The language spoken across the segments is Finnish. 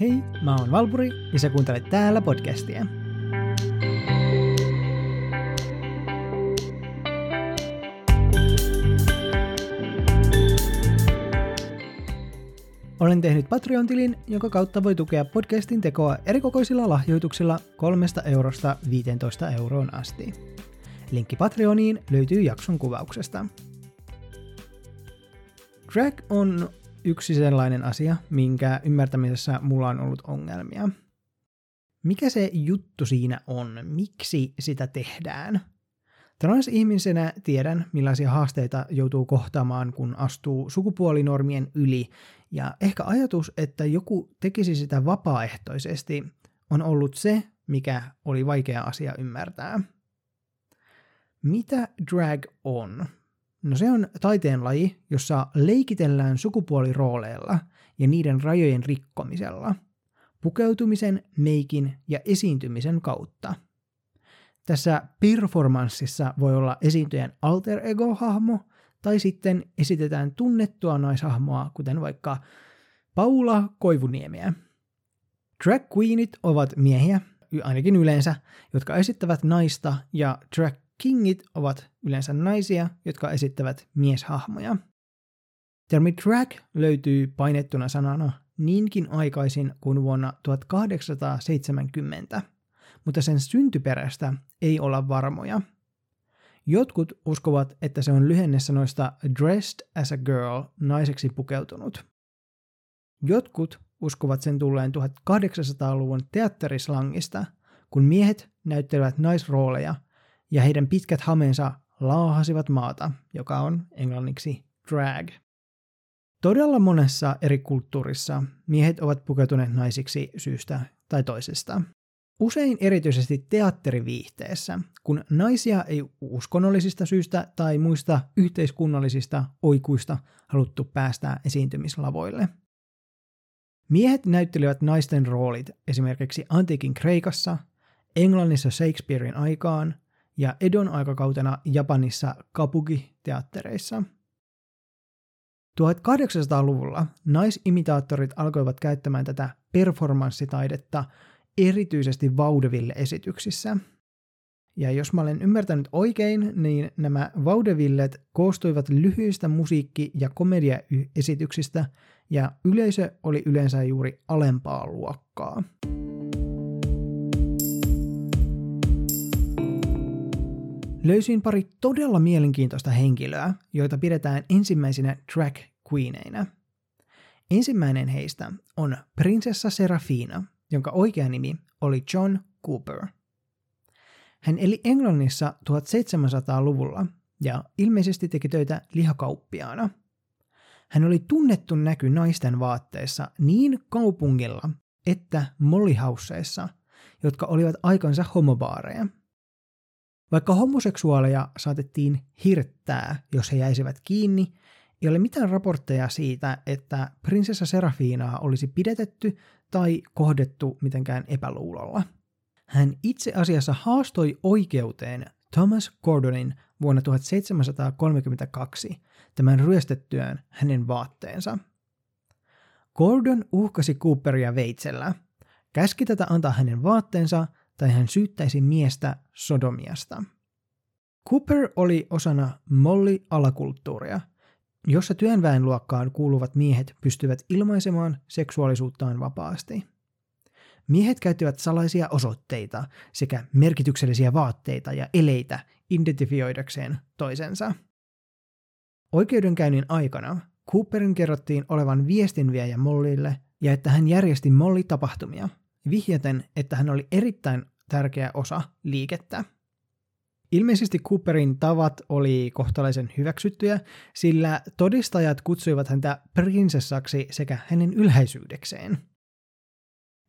Hei, mä oon Valpuri ja sä kuuntelet täällä podcastia. Olen tehnyt Patreon-tilin, jonka kautta voi tukea podcastin tekoa erikokoisilla lahjoituksilla 3 eurosta 15 euroon asti. Linkki Patreoniin löytyy jakson kuvauksesta. Drag on yksi sellainen asia, minkä ymmärtämisessä mulla on ollut ongelmia. Mikä se juttu siinä on? Miksi sitä tehdään? Transihmisenä tiedän, millaisia haasteita joutuu kohtaamaan, kun astuu sukupuolinormien yli, ja ehkä ajatus, että joku tekisi sitä vapaaehtoisesti, on ollut se, mikä oli vaikea asia ymmärtää. Mitä drag on? No se on taiteen laji, jossa leikitellään sukupuolirooleilla ja niiden rajojen rikkomisella, pukeutumisen, meikin ja esiintymisen kautta. Tässä performanssissa voi olla esiintyjän alter ego-hahmo, tai sitten esitetään tunnettua naishahmoa, kuten vaikka Paula Koivuniemeä. Drag queenit ovat miehiä, ainakin yleensä, jotka esittävät naista, ja drag kingit ovat yleensä naisia, jotka esittävät mieshahmoja. Termi drag löytyy painettuna sanana niinkin aikaisin kuin vuonna 1870, mutta sen syntyperästä ei olla varmoja. Jotkut uskovat, että se on lyhenne sanoista dressed as a girl, naiseksi pukeutunut. Jotkut uskovat sen tulleen 1800-luvun teatterislangista, kun miehet näyttelevät naisrooleja – ja heidän pitkät hameensa laahasivat maata, joka on englanniksi drag. Todella monessa eri kulttuurissa miehet ovat pukeutuneet naisiksi syystä tai toisesta. Usein erityisesti teatteriviihteessä, kun naisia ei uskonnollisista syistä tai muista yhteiskunnallisista oikuista haluttu päästää esiintymislavoille. Miehet näyttelivät naisten roolit esimerkiksi antiikin Kreikassa, Englannissa Shakespearein aikaan ja Edon aikakautena Japanissa kabuki-teattereissa. 1800-luvulla naisimitaattorit alkoivat käyttämään tätä performanssitaidetta erityisesti vaudeville-esityksissä. Ja jos mä olen ymmärtänyt oikein, niin nämä vaudevillet koostuivat lyhyistä musiikki- ja komediaesityksistä, ja yleisö oli yleensä juuri alempaa luokkaa. Löysin pari todella mielenkiintoista henkilöä, joita pidetään ensimmäisinä drag queeneina. Ensimmäinen heistä on prinsessa Serafina, jonka oikea nimi oli John Cooper. Hän eli Englannissa 1700-luvulla ja ilmeisesti teki töitä lihakauppiaana. Hän oli tunnettu näky naisten vaatteissa niin kaupungilla että mollyhausseissa, jotka olivat aikansa homobaareja – vaikka homoseksuaaleja saatettiin hirttää, jos he jäisivät kiinni, ei ole mitään raportteja siitä, että prinsessa Serafinaa olisi pidetetty tai kohdettu mitenkään epäluulolla. Hän itse asiassa haastoi oikeuteen Thomas Gordonin vuonna 1732 tämän ryöstettyään hänen vaatteensa. Gordon uhkasi Cooperia veitsellä, käski tätä antaa hänen vaatteensa tai hän syyttäisi miestä sodomiasta. Cooper oli osana molly-alakulttuuria, jossa työnväenluokkaan kuuluvat miehet pystyvät ilmaisemaan seksuaalisuuttaan vapaasti. Miehet käyttivät salaisia osoitteita sekä merkityksellisiä vaatteita ja eleitä identifioidakseen toisensa. Oikeudenkäynnin aikana Cooperin kerrottiin olevan viestinviejä Mollille ja että hän järjesti Molly-tapahtumia, vihjaten, että hän oli erittäin tärkeä osa liikettä. Ilmeisesti Cooperin tavat oli kohtalaisen hyväksyttyjä, sillä todistajat kutsuivat häntä prinsessaksi sekä hänen ylhäisyydekseen.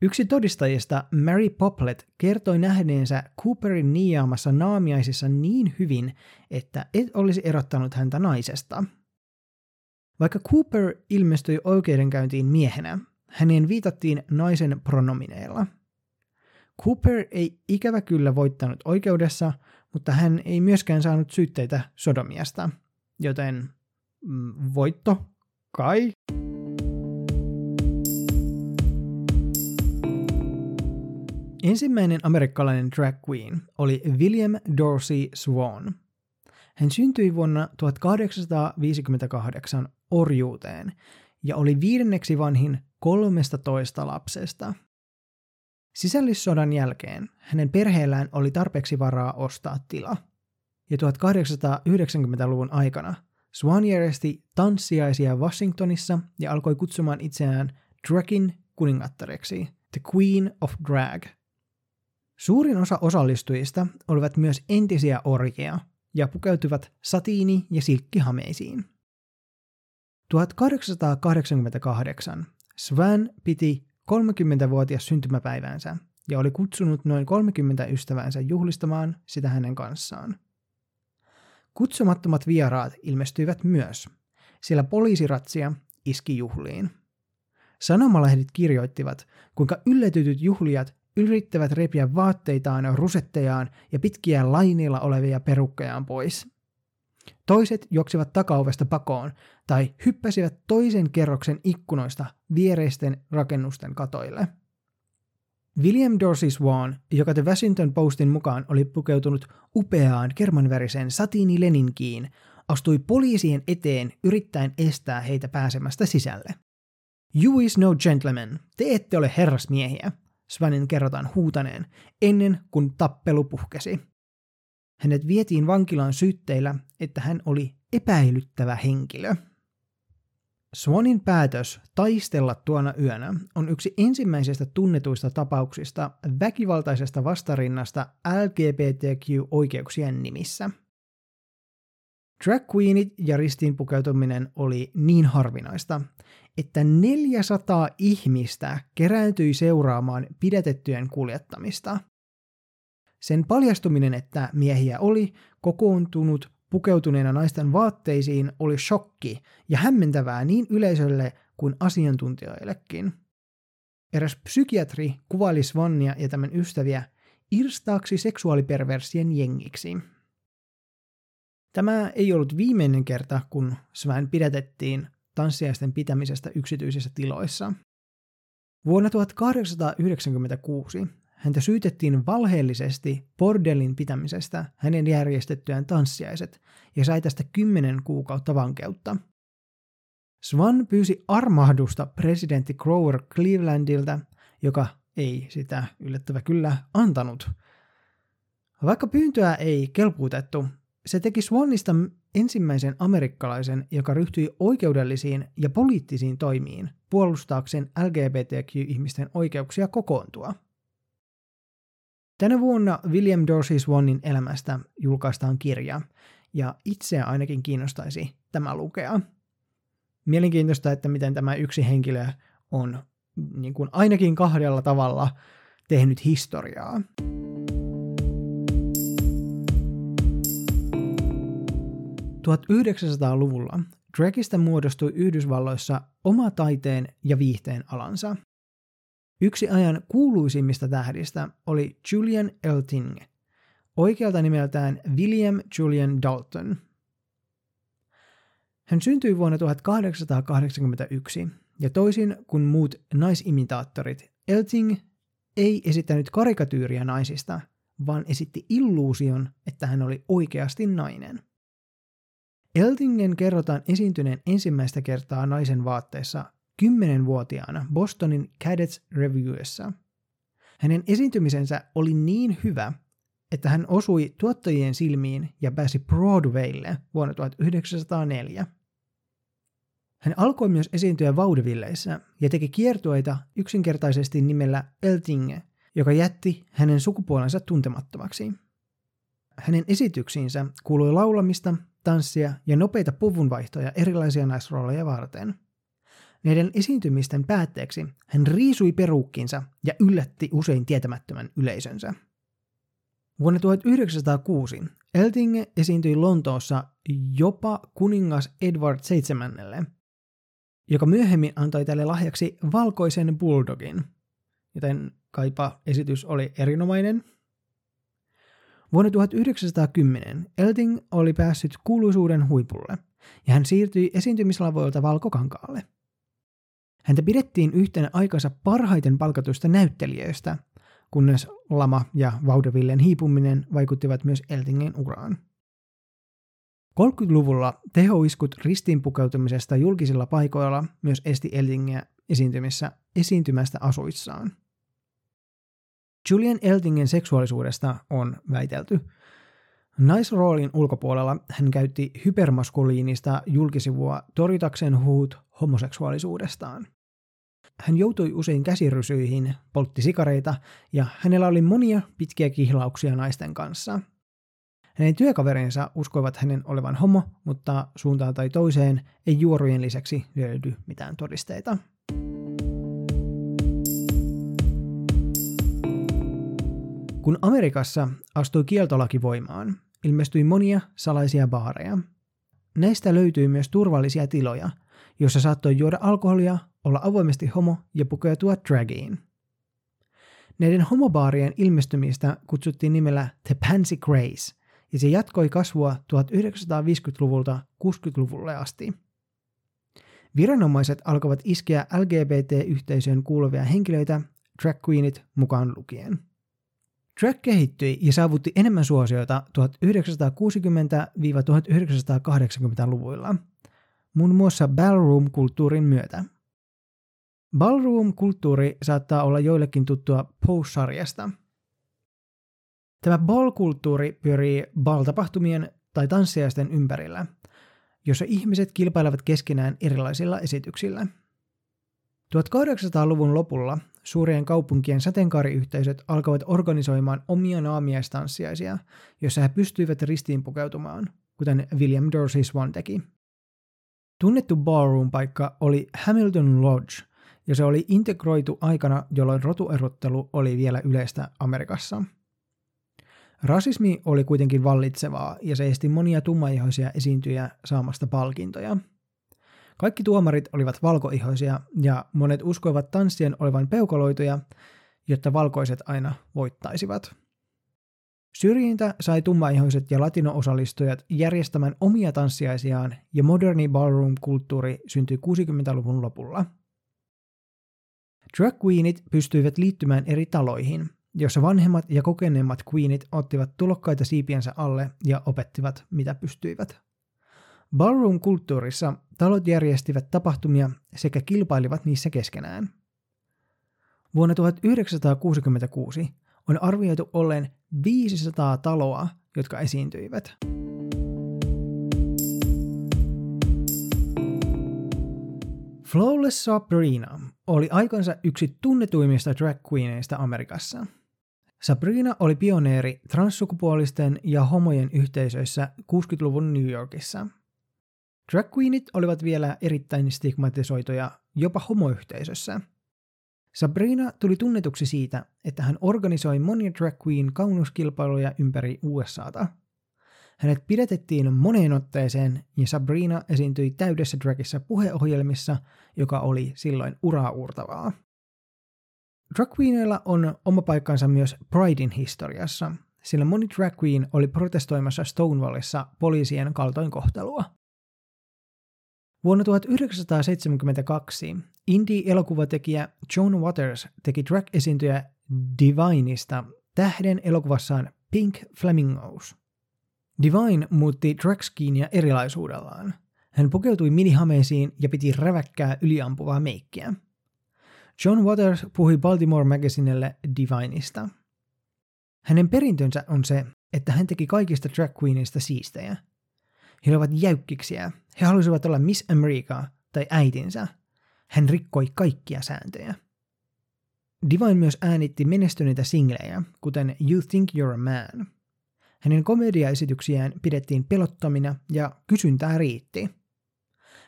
Yksi todistajista, Mary Poplet, kertoi nähneensä Cooperin niiaamassa naamiaisissa niin hyvin, että et olisi erottanut häntä naisesta. Vaikka Cooper ilmestyi oikeudenkäyntiin miehenä, hänen viitattiin naisen pronomineilla – Cooper ei ikävä kyllä voittanut oikeudessa, mutta hän ei myöskään saanut syytteitä sodomiasta, joten mm, voitto kai. Ensimmäinen amerikkalainen drag queen oli William Dorsey Swan. Hän syntyi vuonna 1858 orjuuteen ja oli viidenneksi vanhin 13 lapsesta. Sisällissodan jälkeen hänen perheellään oli tarpeeksi varaa ostaa tila. Ja 1890-luvun aikana Swan järjesti tanssiaisia Washingtonissa ja alkoi kutsumaan itseään Dragin kuningattareksi, The Queen of Drag. Suurin osa osallistujista olivat myös entisiä orjia ja pukeutuvat satiini- ja silkkihameisiin. 1888 Swan piti 30-vuotias syntymäpäiväänsä ja oli kutsunut noin 30 ystäväänsä juhlistamaan sitä hänen kanssaan. Kutsumattomat vieraat ilmestyivät myös, sillä poliisiratsia iski juhliin. Sanomalehdit kirjoittivat, kuinka yllätytyt juhlijat yrittävät repiä vaatteitaan, rusettejaan ja pitkiä lainilla olevia perukkejaan pois. Toiset juoksivat takaovesta pakoon tai hyppäsivät toisen kerroksen ikkunoista viereisten rakennusten katoille. William Dorsey Swan, joka The Washington Postin mukaan oli pukeutunut upeaan kermanvärisen satiinileninkiin, astui poliisien eteen yrittäen estää heitä pääsemästä sisälle. You is no gentleman, te ette ole herrasmiehiä, Svanin kerrotaan huutaneen, ennen kuin tappelu puhkesi. Hänet vietiin vankilaan syytteillä, että hän oli epäilyttävä henkilö. Swanin päätös taistella tuona yönä on yksi ensimmäisistä tunnetuista tapauksista väkivaltaisesta vastarinnasta LGBTQ-oikeuksien nimissä. Drag queenit ja ristiin pukeutuminen oli niin harvinaista, että 400 ihmistä kerääntyi seuraamaan pidätettyjen kuljettamista. Sen paljastuminen, että miehiä oli kokoontunut pukeutuneena naisten vaatteisiin, oli shokki ja hämmentävää niin yleisölle kuin asiantuntijoillekin. Eräs psykiatri kuvaili Svannia ja tämän ystäviä irstaaksi seksuaaliperversien jengiksi. Tämä ei ollut viimeinen kerta, kun Svan pidätettiin tanssiaisten pitämisestä yksityisissä tiloissa. Vuonna 1896 häntä syytettiin valheellisesti bordellin pitämisestä hänen järjestettyään tanssiaiset ja sai tästä kymmenen kuukautta vankeutta. Swan pyysi armahdusta presidentti Grover Clevelandilta, joka ei sitä yllättävä kyllä antanut. Vaikka pyyntöä ei kelpuutettu, se teki Swanista ensimmäisen amerikkalaisen, joka ryhtyi oikeudellisiin ja poliittisiin toimiin puolustaakseen LGBTQ-ihmisten oikeuksia kokoontua. Tänä vuonna William Dorsey Swanin elämästä julkaistaan kirja, ja itseä ainakin kiinnostaisi tämä lukea. Mielenkiintoista, että miten tämä yksi henkilö on niin kuin ainakin kahdella tavalla tehnyt historiaa. 1900-luvulla dragista muodostui Yhdysvalloissa oma taiteen ja viihteen alansa. Yksi ajan kuuluisimmista tähdistä oli Julian Elting, oikealta nimeltään William Julian Dalton. Hän syntyi vuonna 1881 ja toisin kuin muut naisimitaattorit, Elting ei esittänyt karikatyyriä naisista, vaan esitti illuusion, että hän oli oikeasti nainen. Eltingen kerrotaan esiintyneen ensimmäistä kertaa naisen vaatteessa 10-vuotiaana Bostonin Cadets Reviewissa. Hänen esiintymisensä oli niin hyvä, että hän osui tuottajien silmiin ja pääsi Broadwaylle vuonna 1904. Hän alkoi myös esiintyä vaudevilleissä ja teki kiertueita yksinkertaisesti nimellä Eltinge, joka jätti hänen sukupuolensa tuntemattomaksi. Hänen esityksiinsä kuului laulamista, tanssia ja nopeita puvunvaihtoja erilaisia naisrooleja varten. Näiden esiintymisten päätteeksi hän riisui peruukkinsa ja yllätti usein tietämättömän yleisönsä. Vuonna 1906 Elting esiintyi Lontoossa jopa kuningas Edward VII, joka myöhemmin antoi tälle lahjaksi valkoisen bulldogin, joten kaipa esitys oli erinomainen – Vuonna 1910 Elting oli päässyt kuuluisuuden huipulle, ja hän siirtyi esiintymislavoilta valkokankaalle. Häntä pidettiin yhtenä aikansa parhaiten palkatuista näyttelijöistä, kunnes lama ja vaudevillen hiipuminen vaikuttivat myös Eltingin uraan. 30-luvulla tehoiskut ristiinpukeutumisesta julkisilla paikoilla myös esti Eltingiä esiintymissä, esiintymästä asuissaan. Julian Eltingen seksuaalisuudesta on väitelty. Naisroolin ulkopuolella hän käytti hypermaskuliinista julkisivua torjutakseen huut homoseksuaalisuudestaan. Hän joutui usein käsirysyihin, poltti sikareita ja hänellä oli monia pitkiä kihlauksia naisten kanssa. Hänen työkaverinsa uskoivat hänen olevan homo, mutta suuntaan tai toiseen ei juorujen lisäksi löydy mitään todisteita. Kun Amerikassa astui kieltolaki voimaan, ilmestyi monia salaisia baareja. Näistä löytyi myös turvallisia tiloja, joissa saattoi juoda alkoholia, olla avoimesti homo ja pukeutua dragiin. Näiden homobaarien ilmestymistä kutsuttiin nimellä The Pansy Craze, ja se jatkoi kasvua 1950-luvulta 60-luvulle asti. Viranomaiset alkoivat iskeä LGBT-yhteisöön kuuluvia henkilöitä, drag queenit mukaan lukien. Drag kehittyi ja saavutti enemmän suosioita 1960-1980-luvuilla, muun muassa ballroom-kulttuurin myötä. Ballroom-kulttuuri saattaa olla joillekin tuttua Pose-sarjasta. Tämä ball-kulttuuri pyörii ball-tapahtumien tai tanssiaisten ympärillä, jossa ihmiset kilpailevat keskenään erilaisilla esityksillä. 1800-luvun lopulla suurien kaupunkien sateenkaariyhteisöt alkoivat organisoimaan omia naamiestanssiaisia, joissa he pystyivät ristiin pukeutumaan, kuten William Dorsey Swan teki. Tunnettu ballroom-paikka oli Hamilton Lodge, ja se oli integroitu aikana, jolloin rotuerottelu oli vielä yleistä Amerikassa. Rasismi oli kuitenkin vallitsevaa ja se esti monia tummaihoisia esiintyjä saamasta palkintoja – kaikki tuomarit olivat valkoihoisia ja monet uskoivat tanssien olevan peukaloituja, jotta valkoiset aina voittaisivat. Syrjintä sai tummaihoiset ja latino-osallistujat järjestämään omia tanssiaisiaan ja moderni ballroom-kulttuuri syntyi 60-luvun lopulla. Drag queenit pystyivät liittymään eri taloihin, jossa vanhemmat ja kokeneemmat queenit ottivat tulokkaita siipiensä alle ja opettivat mitä pystyivät. Ballroom-kulttuurissa talot järjestivät tapahtumia sekä kilpailivat niissä keskenään. Vuonna 1966 on arvioitu olleen 500 taloa, jotka esiintyivät. Flawless Sabrina oli aikansa yksi tunnetuimmista drag queeneista Amerikassa. Sabrina oli pioneeri transsukupuolisten ja homojen yhteisöissä 60-luvun New Yorkissa – Drag queenit olivat vielä erittäin stigmatisoituja jopa homoyhteisössä. Sabrina tuli tunnetuksi siitä, että hän organisoi monia drag queen kaunuskilpailuja ympäri USAta. Hänet pidätettiin moneen otteeseen ja Sabrina esiintyi täydessä dragissa puheohjelmissa, joka oli silloin uraa uurtavaa. Drag queeneilla on oma paikkansa myös Pridein historiassa, sillä moni drag queen oli protestoimassa Stonewallissa poliisien kaltoinkohtelua. Vuonna 1972 indie-elokuvatekijä Joan Waters teki drag-esiintyjä Divineista tähden elokuvassaan Pink Flamingos. Divine muutti dragskiinia erilaisuudellaan. Hän pukeutui minihameisiin ja piti räväkkää yliampuvaa meikkiä. John Waters puhui Baltimore Magazinelle Divineista. Hänen perintönsä on se, että hän teki kaikista drag queenista siistejä – he olivat jäykkiksiä. He halusivat olla Miss America tai äitinsä. Hän rikkoi kaikkia sääntöjä. Divine myös äänitti menestyneitä singlejä, kuten You Think You're a Man. Hänen komediaesityksiään pidettiin pelottomina ja kysyntää riitti.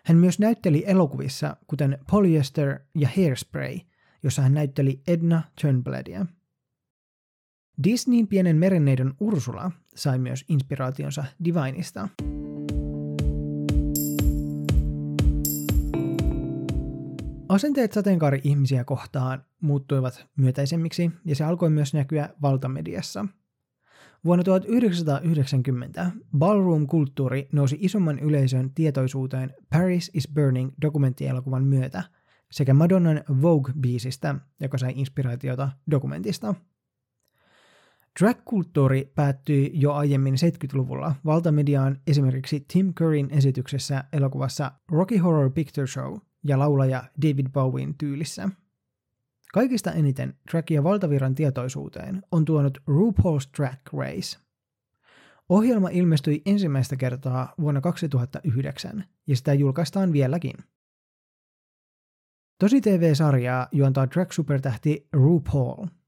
Hän myös näytteli elokuvissa, kuten Polyester ja Hairspray, jossa hän näytteli Edna Turnbladia. Disneyn pienen merenneidon Ursula sai myös inspiraationsa Divineista. Asenteet sateenkaari-ihmisiä kohtaan muuttuivat myötäisemmiksi ja se alkoi myös näkyä valtamediassa. Vuonna 1990 ballroom-kulttuuri nousi isomman yleisön tietoisuuteen Paris is Burning dokumenttielokuvan myötä sekä Madonnan Vogue-biisistä, joka sai inspiraatiota dokumentista. Drag-kulttuuri päättyi jo aiemmin 70-luvulla valtamediaan esimerkiksi Tim Curryn esityksessä elokuvassa Rocky Horror Picture Show ja laulaja David Bowien tyylissä. Kaikista eniten dragia valtavirran tietoisuuteen on tuonut RuPaul's Drag Race. Ohjelma ilmestyi ensimmäistä kertaa vuonna 2009 ja sitä julkaistaan vieläkin. Tosi TV-sarjaa juontaa drag-supertähti RuPaul –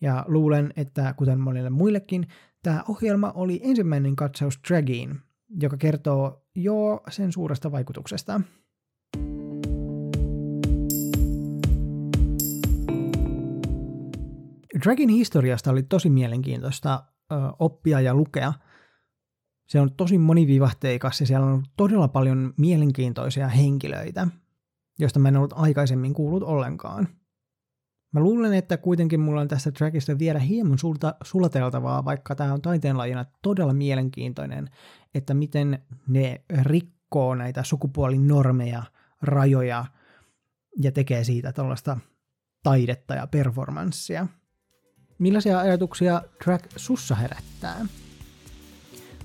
ja luulen, että kuten monille muillekin, tämä ohjelma oli ensimmäinen katsaus Dragiin, joka kertoo jo sen suuresta vaikutuksesta. Dragin historiasta oli tosi mielenkiintoista oppia ja lukea. Se on tosi monivivahteikas ja siellä on todella paljon mielenkiintoisia henkilöitä, joista mä en ollut aikaisemmin kuullut ollenkaan. Mä luulen, että kuitenkin mulla on tässä trackista vielä hieman sulta, sulateltavaa, vaikka tämä on taiteenlajina todella mielenkiintoinen, että miten ne rikkoo näitä sukupuolinormeja, rajoja ja tekee siitä tällaista taidetta ja performanssia. Millaisia ajatuksia track sussa herättää?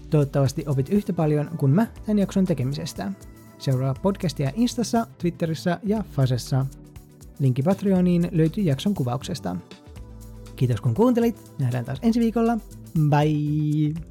Toivottavasti opit yhtä paljon kuin mä tämän jakson tekemisestä. Seuraa podcastia Instassa, Twitterissä ja Fasessa – Linkki Patreoniin löytyy jakson kuvauksesta. Kiitos kun kuuntelit. Nähdään taas ensi viikolla. Bye!